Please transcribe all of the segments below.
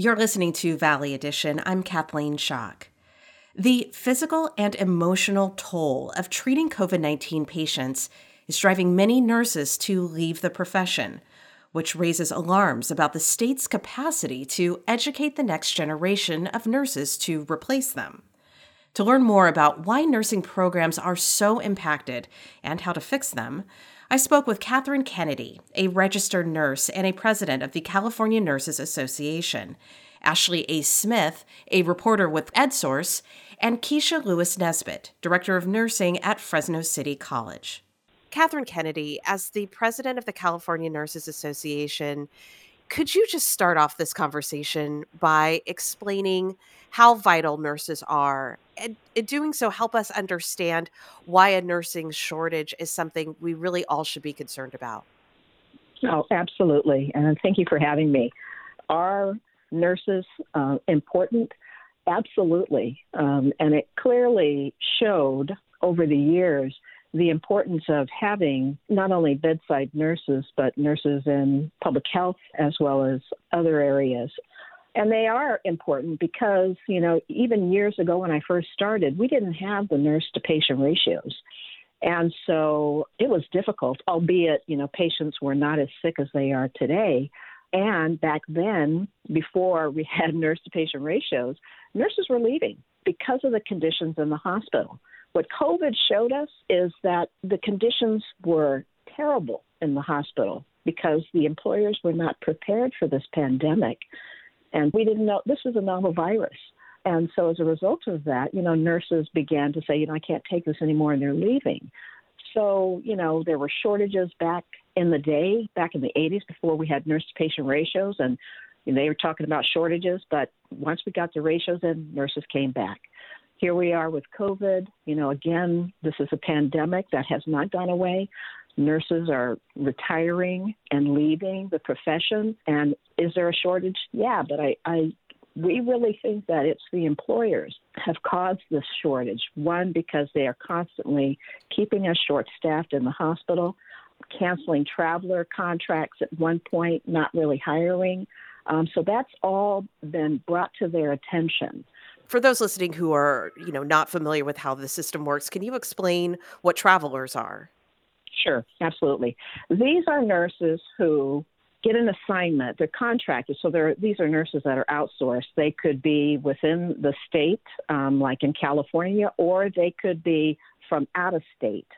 You're listening to Valley Edition. I'm Kathleen Schock. The physical and emotional toll of treating COVID 19 patients is driving many nurses to leave the profession, which raises alarms about the state's capacity to educate the next generation of nurses to replace them. To learn more about why nursing programs are so impacted and how to fix them, I spoke with Catherine Kennedy, a registered nurse and a president of the California Nurses Association, Ashley A. Smith, a reporter with EdSource, and Keisha Lewis Nesbitt, director of nursing at Fresno City College. Catherine Kennedy, as the president of the California Nurses Association, could you just start off this conversation by explaining how vital nurses are and in doing so help us understand why a nursing shortage is something we really all should be concerned about? Oh absolutely and thank you for having me. Are nurses uh, important? Absolutely um, and it clearly showed over the years the importance of having not only bedside nurses, but nurses in public health as well as other areas. And they are important because, you know, even years ago when I first started, we didn't have the nurse to patient ratios. And so it was difficult, albeit, you know, patients were not as sick as they are today. And back then, before we had nurse to patient ratios, nurses were leaving because of the conditions in the hospital. What COVID showed us is that the conditions were terrible in the hospital because the employers were not prepared for this pandemic. And we didn't know this was a novel virus. And so as a result of that, you know, nurses began to say, you know, I can't take this anymore, and they're leaving. So, you know, there were shortages back in the day, back in the 80s, before we had nurse to patient ratios, and you know, they were talking about shortages. But once we got the ratios in, nurses came back. Here we are with COVID. You know, again, this is a pandemic that has not gone away. Nurses are retiring and leaving the profession. And is there a shortage? Yeah, but I, I we really think that it's the employers have caused this shortage. One, because they are constantly keeping us short staffed in the hospital, canceling traveler contracts at one point, not really hiring. Um, so that's all been brought to their attention for those listening who are, you know, not familiar with how the system works, can you explain what travelers are? Sure, absolutely. These are nurses who get an assignment. They're contracted, so they're, these are nurses that are outsourced. They could be within the state, um, like in California, or they could be from out of state.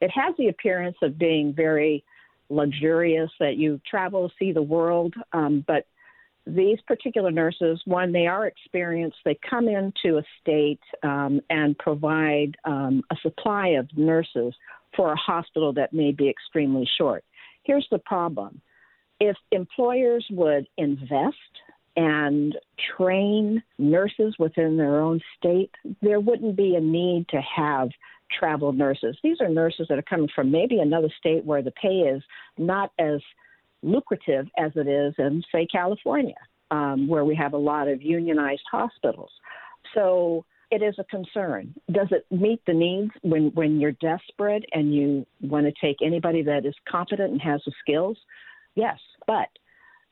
It has the appearance of being very luxurious, that you travel, see the world, um, but these particular nurses, one, they are experienced. They come into a state um, and provide um, a supply of nurses for a hospital that may be extremely short. Here's the problem if employers would invest and train nurses within their own state, there wouldn't be a need to have travel nurses. These are nurses that are coming from maybe another state where the pay is not as lucrative as it is in, say, California, um, where we have a lot of unionized hospitals. So it is a concern. Does it meet the needs when, when you're desperate and you want to take anybody that is competent and has the skills? Yes. But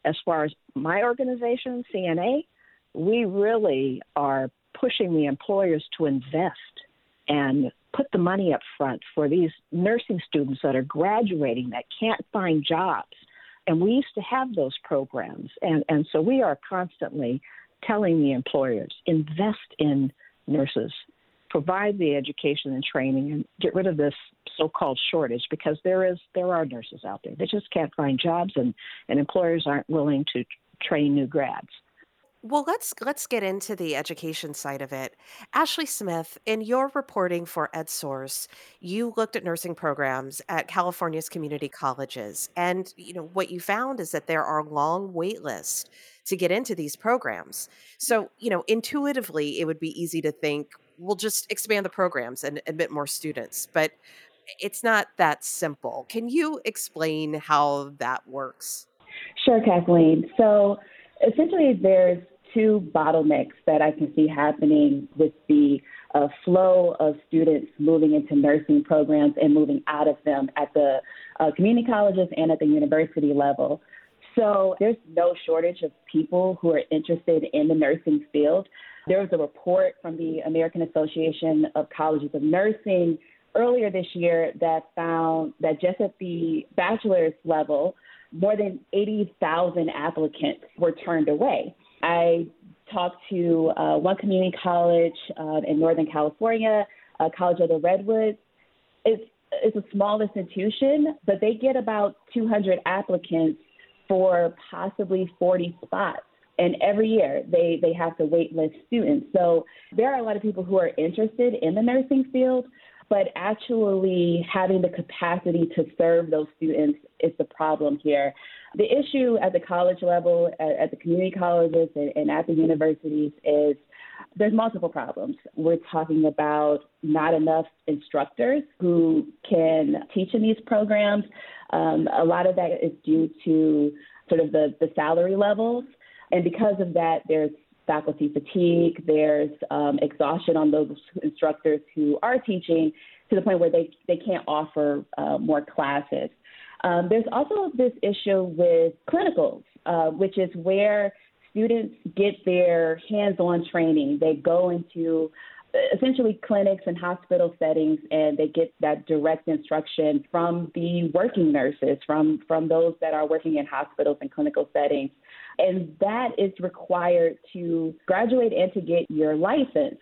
as far as my organization, CNA, we really are pushing the employers to invest and put the money up front for these nursing students that are graduating that can't find jobs and we used to have those programs. And, and so we are constantly telling the employers invest in nurses, provide the education and training, and get rid of this so-called shortage because there is there are nurses out there. They just can't find jobs, and, and employers aren't willing to train new grads. Well, let's let's get into the education side of it. Ashley Smith, in your reporting for EdSource, you looked at nursing programs at California's community colleges, and you know what you found is that there are long wait lists to get into these programs. So, you know, intuitively, it would be easy to think we'll just expand the programs and admit more students, but it's not that simple. Can you explain how that works? Sure, Kathleen. So essentially there's two bottlenecks that I can see happening with the uh, flow of students moving into nursing programs and moving out of them at the uh, community colleges and at the university level. So there's no shortage of people who are interested in the nursing field. There was a report from the American Association of Colleges of Nursing earlier this year that found that just at the bachelor's level, more than 80,000 applicants were turned away. I talked to uh, one community college uh, in Northern California, uh, College of the Redwoods. It's, it's a small institution, but they get about 200 applicants for possibly 40 spots. And every year they, they have to wait list students. So there are a lot of people who are interested in the nursing field, but actually having the capacity to serve those students is the problem here. The issue at the college level, at, at the community colleges, and, and at the universities is there's multiple problems. We're talking about not enough instructors who can teach in these programs. Um, a lot of that is due to sort of the, the salary levels. And because of that, there's faculty fatigue, there's um, exhaustion on those instructors who are teaching to the point where they, they can't offer uh, more classes. Um, there's also this issue with clinicals, uh, which is where students get their hands on training. They go into essentially clinics and hospital settings and they get that direct instruction from the working nurses from from those that are working in hospitals and clinical settings and that is required to graduate and to get your license.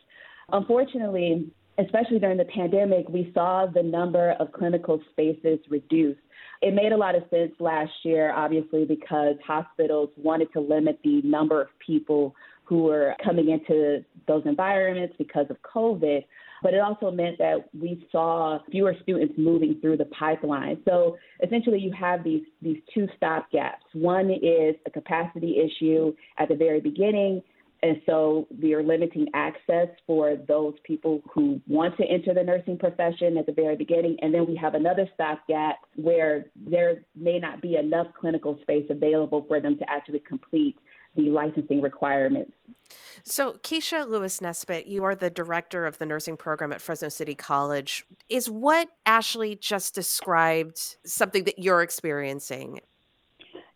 Unfortunately, especially during the pandemic, we saw the number of clinical spaces reduced. It made a lot of sense last year, obviously, because hospitals wanted to limit the number of people who were coming into those environments because of COVID but it also meant that we saw fewer students moving through the pipeline. So essentially, you have these these two stop gaps. One is a capacity issue at the very beginning. And so we are limiting access for those people who want to enter the nursing profession at the very beginning. And then we have another stopgap where there may not be enough clinical space available for them to actually complete the licensing requirements. So, Keisha Lewis Nesbitt, you are the director of the nursing program at Fresno City College. Is what Ashley just described something that you're experiencing?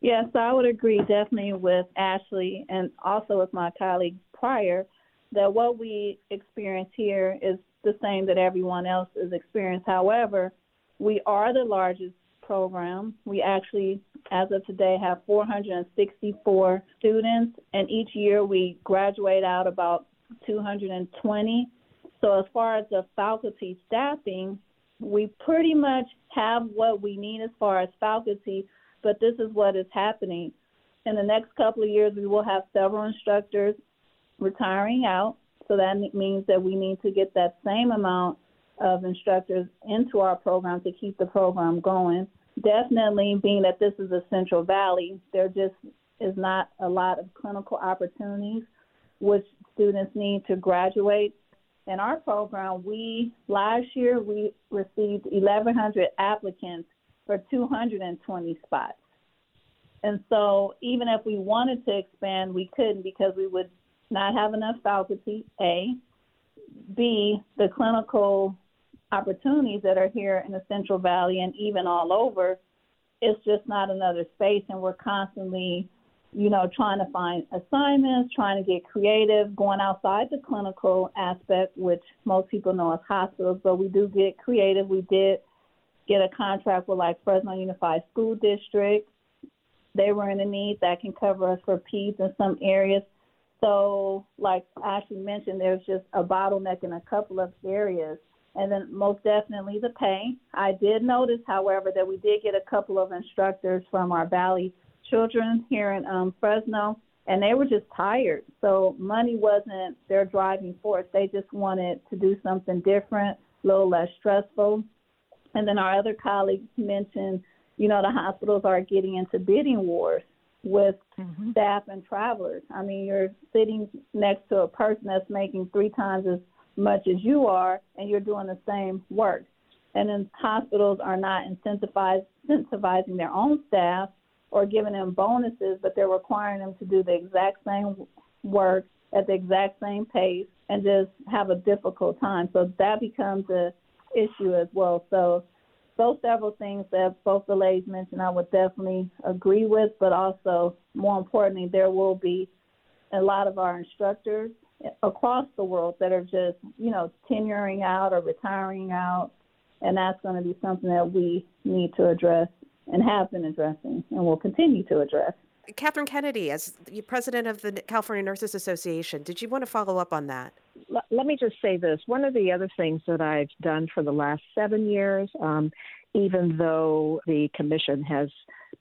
Yes, I would agree definitely with Ashley and also with my colleague prior that what we experience here is the same that everyone else is experiencing. However, we are the largest program. We actually as of today, have 464 students, and each year we graduate out about 220. So, as far as the faculty staffing, we pretty much have what we need as far as faculty, but this is what is happening. In the next couple of years, we will have several instructors retiring out. So that means that we need to get that same amount of instructors into our program to keep the program going definitely being that this is a Central Valley, there just is not a lot of clinical opportunities which students need to graduate. In our program, we last year we received 1,100 applicants for 220 spots. And so, even if we wanted to expand, we couldn't because we would not have enough faculty. A, B, the clinical opportunities that are here in the Central Valley and even all over, it's just not another space. And we're constantly, you know, trying to find assignments, trying to get creative, going outside the clinical aspect, which most people know as hospitals, but we do get creative. We did get a contract with like Fresno Unified School District. They were in a need that can cover us for peds in some areas. So, like Ashley mentioned, there's just a bottleneck in a couple of areas and then most definitely the pay. I did notice, however, that we did get a couple of instructors from our Valley children here in um, Fresno, and they were just tired. So money wasn't their driving force. They just wanted to do something different, a little less stressful. And then our other colleagues mentioned, you know, the hospitals are getting into bidding wars with mm-hmm. staff and travelers. I mean, you're sitting next to a person that's making three times as much as you are, and you're doing the same work. And then hospitals are not incentivizing their own staff or giving them bonuses, but they're requiring them to do the exact same work at the exact same pace and just have a difficult time. So that becomes a issue as well. So those several things that both the ladies mentioned, I would definitely agree with, but also more importantly, there will be a lot of our instructors across the world that are just, you know, tenuring out or retiring out. And that's going to be something that we need to address and have been addressing and will continue to address. Catherine Kennedy, as the president of the California Nurses Association, did you want to follow up on that? Let me just say this. One of the other things that I've done for the last seven years, um, even though the commission has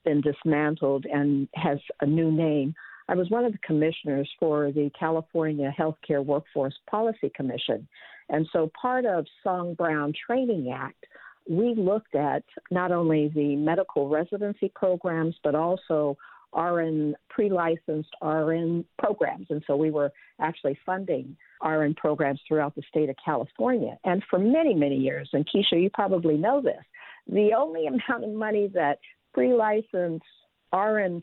been dismantled and has a new name, I was one of the commissioners for the California Healthcare Workforce Policy Commission. And so part of Song Brown Training Act, we looked at not only the medical residency programs, but also RN pre licensed RN programs. And so we were actually funding RN programs throughout the state of California. And for many, many years, and Keisha, you probably know this, the only amount of money that pre licensed RN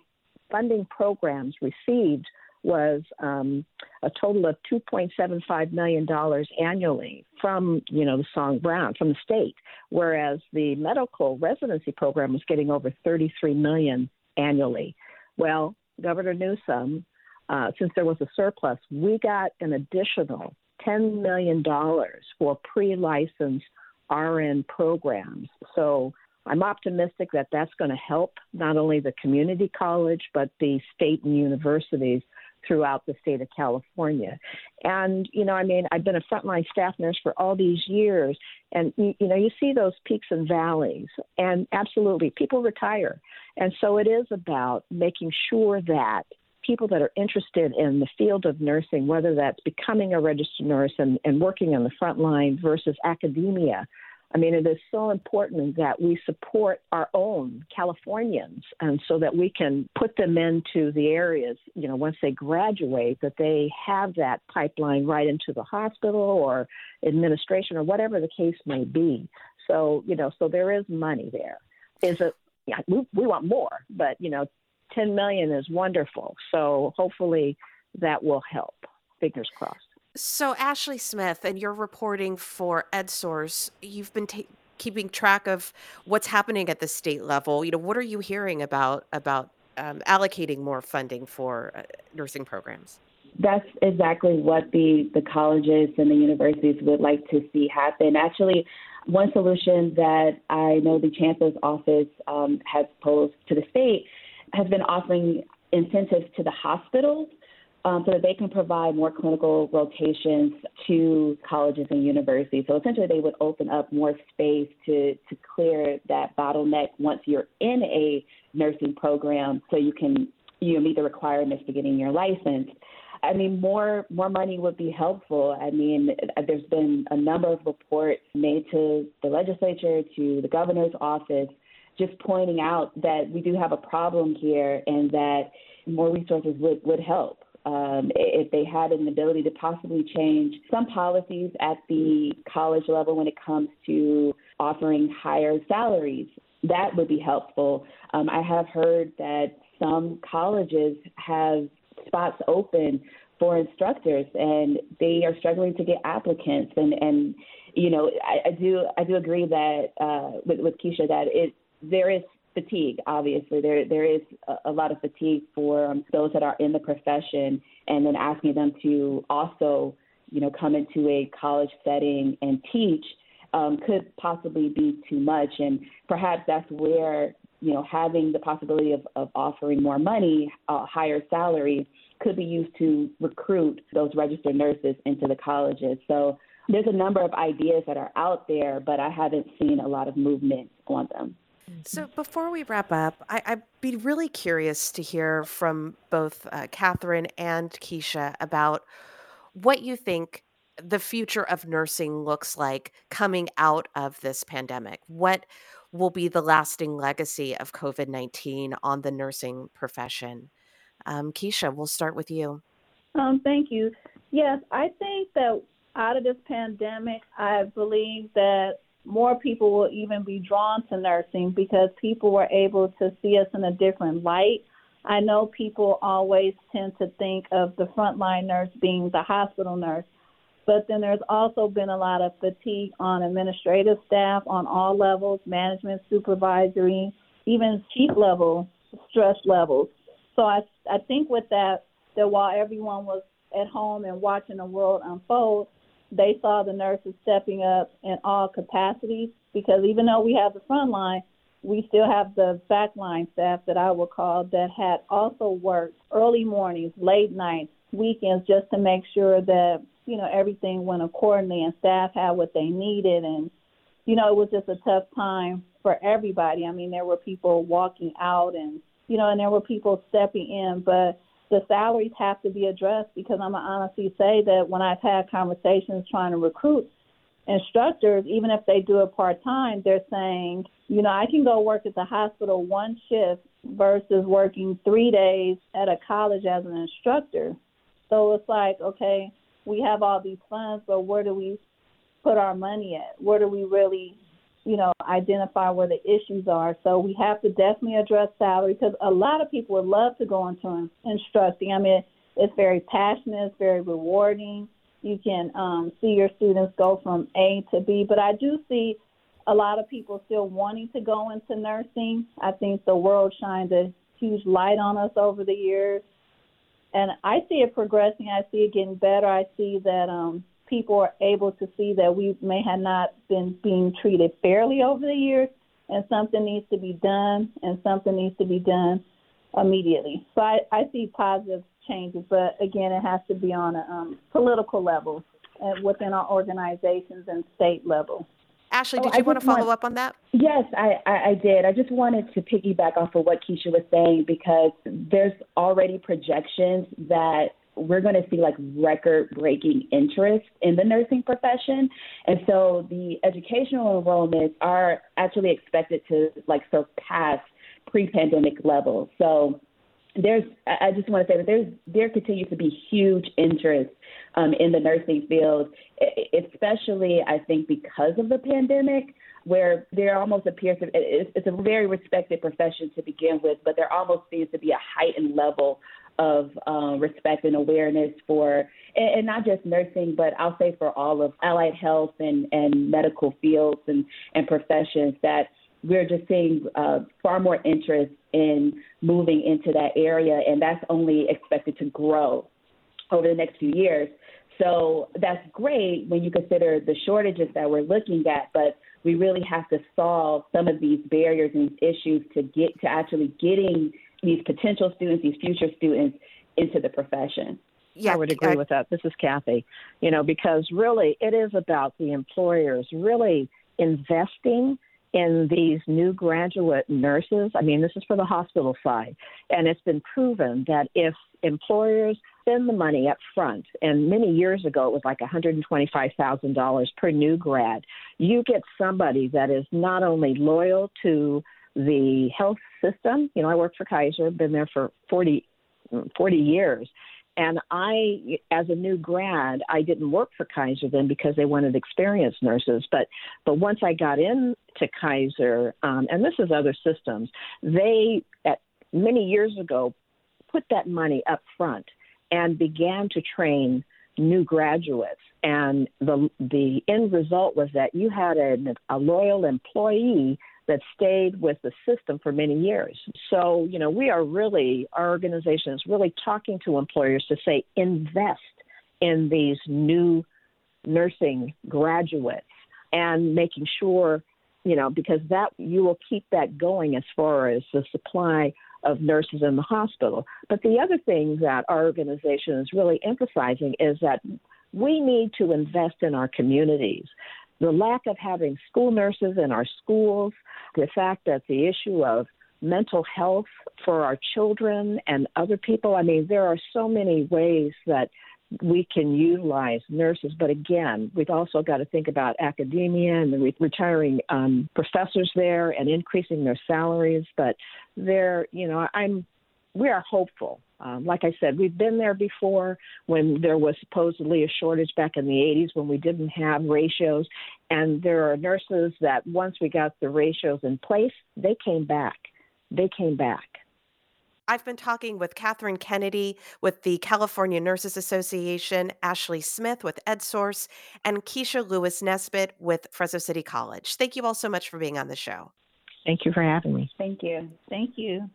funding programs received was um, a total of $2.75 million annually from, you know, the Song Brown, from the state, whereas the medical residency program was getting over 33 million annually. Well, Governor Newsom, uh, since there was a surplus, we got an additional $10 million for pre licensed RN programs. So I'm optimistic that that's going to help not only the community college, but the state and universities throughout the state of California. And, you know, I mean, I've been a frontline staff nurse for all these years, and, you, know, you see those peaks and valleys, and absolutely, people retire. And so it is about making sure that people that are interested in the field of nursing, whether that's becoming a registered nurse and, and working on the front line versus academia, I mean, it is so important that we support our own Californians, and so that we can put them into the areas, you know, once they graduate, that they have that pipeline right into the hospital or administration or whatever the case may be. So, you know, so there is money there. Is it? Yeah, we, we want more, but you know, 10 million is wonderful. So hopefully that will help. Fingers crossed. So, Ashley Smith, and you're reporting for EdSource, you've been ta- keeping track of what's happening at the state level. You know, what are you hearing about about um, allocating more funding for uh, nursing programs? That's exactly what the, the colleges and the universities would like to see happen. Actually, one solution that I know the chancellor's office um, has posed to the state has been offering incentives to the hospitals um, so that they can provide more clinical rotations to colleges and universities. So essentially, they would open up more space to, to clear that bottleneck once you're in a nursing program so you can you know, meet the requirements for getting your license. I mean, more more money would be helpful. I mean, there's been a number of reports made to the legislature, to the governor's office, just pointing out that we do have a problem here and that more resources would, would help um, if they had an ability to possibly change some policies at the college level when it comes to offering higher salaries, that would be helpful. Um, I have heard that some colleges have spots open for instructors and they are struggling to get applicants and and you know I, I do I do agree that uh, with, with Keisha that it there is fatigue. Obviously, there there is a, lot of fatigue for um, those that are in the profession, and then asking them to also, you know, come into a college setting and teach um, could possibly be too much. And perhaps that's where you know having the possibility of, of offering more money, uh, higher salary, could be used to recruit those registered nurses into the colleges. So there's a number of ideas that are out there, but I haven't seen a lot of movement on them. So before we wrap up, I, would be really curious to hear from both uh, Catherine and Keisha about what you think the future of nursing looks like coming out of this pandemic. What will be the lasting legacy of COVID 19 on the nursing profession? Um, Keisha, we'll start with you. Um, thank you. Yes, I think that out of this pandemic, I believe that more people will even be drawn to nursing because people were able to see us in a different light. I know people always tend to think of the frontline nurse being the hospital nurse, But then there's also been a lot of fatigue on administrative staff on all levels, management, supervisory, even chief level stress levels. So I I think with that that while everyone was at home and watching the world unfold, they saw the nurses stepping up in all capacities because even though we have the front line, we still have the backline staff that I would call that had also worked early mornings, late nights, weekends just to make sure that, you know, everything went accordingly and staff had what they needed and you know, it was just a tough time for everybody. I mean, there were people walking out and you know, and there were people stepping in, but the salaries have to be addressed because I'm gonna honestly say that when I've had conversations trying to recruit instructors, even if they do it part time, they're saying, you know, I can go work at the hospital one shift versus working three days at a college as an instructor. So it's like, okay, we have all these funds, but where do we put our money at? Where do we really you know, identify where the issues are. So we have to definitely address salary because a lot of people would love to go into instructing. I mean, it's very passionate, it's very rewarding. You can um, see your students go from A to B, but I do see a lot of people still wanting to go into nursing. I think the world shined a huge light on us over the years. And I see it progressing. I see it getting better. I see that um, people are able to see that we may have not been being treated fairly over the years, and something needs to be done, and something needs to be done immediately. So I, I see positive changes, but again, it has to be on a um, political level and within our organizations and state level. Ashley, did oh, you want to follow want, up on that? Yes, I, I, I, did. I just wanted to piggyback off of what Keisha was saying because there's already projections that we're going to see like record breaking interest in the nursing profession. And so the educational enrollments are actually expected to like surpass pre pandemic levels. So there's I just want to say that there's there continues to be huge interest um, in the nursing field, especially I think because of the pandemic, where there almost appears to it's, it's a very respected profession to begin with, but there almost seems to be a heightened level of uh, respect and awareness for, and, and, not just nursing, but I'll say for all of allied health and, and medical fields and, and professions that we're just seeing uh, far more interest in moving into that area, and that's only expected to grow over the next few years. So that's great when you consider the shortages that we're looking at, but we really have to solve some of these barriers and issues to get to actually getting these potential students, these future students into the profession. Yeah, I would agree I, with that. This is Kathy. You know, because really it is about the employers really investing in these new graduate nurses. I mean, this is for the hospital side. And it's been proven that if employers spend the money up front, and many years ago it was like $125,000 per new grad, you get somebody that is not only loyal to the health system. You know, I worked for Kaiser, been there for 40, 40 years. And I, as a new grad, I didn't work for Kaiser then because they wanted experienced nurses. But but once I got into Kaiser, um, and this is other systems, they at many years ago put that money up front and began to train new graduates. And the the end result was that you had a, a loyal employee that stayed with the system for many years. So, you know, we are really, our organization is really talking to employers to say invest in these new nursing graduates and making sure, you know, because that you will keep that going as far as the supply of nurses in the hospital. But the other thing that our organization is really emphasizing is that we need to invest in our communities the lack of having school nurses in our schools, the fact that the issue of mental health for our children and other people. I mean, there are so many ways that we can utilize nurses, but again, we've also got to think about academia and the retiring um, professors there and increasing their salaries. But there, you know, I'm we are hopeful um, like I said, we've been there before when there was supposedly a shortage back in the 80s when we didn't have ratios. And there are nurses that once we got the ratios in place, they came back. They came back. I've been talking with Catherine Kennedy with the California Nurses Association, Ashley Smith with EdSource, and Keisha Lewis Nesbitt with Fresno City College. Thank you all so much for being on the show. Thank you for having me. Thank you. Thank you.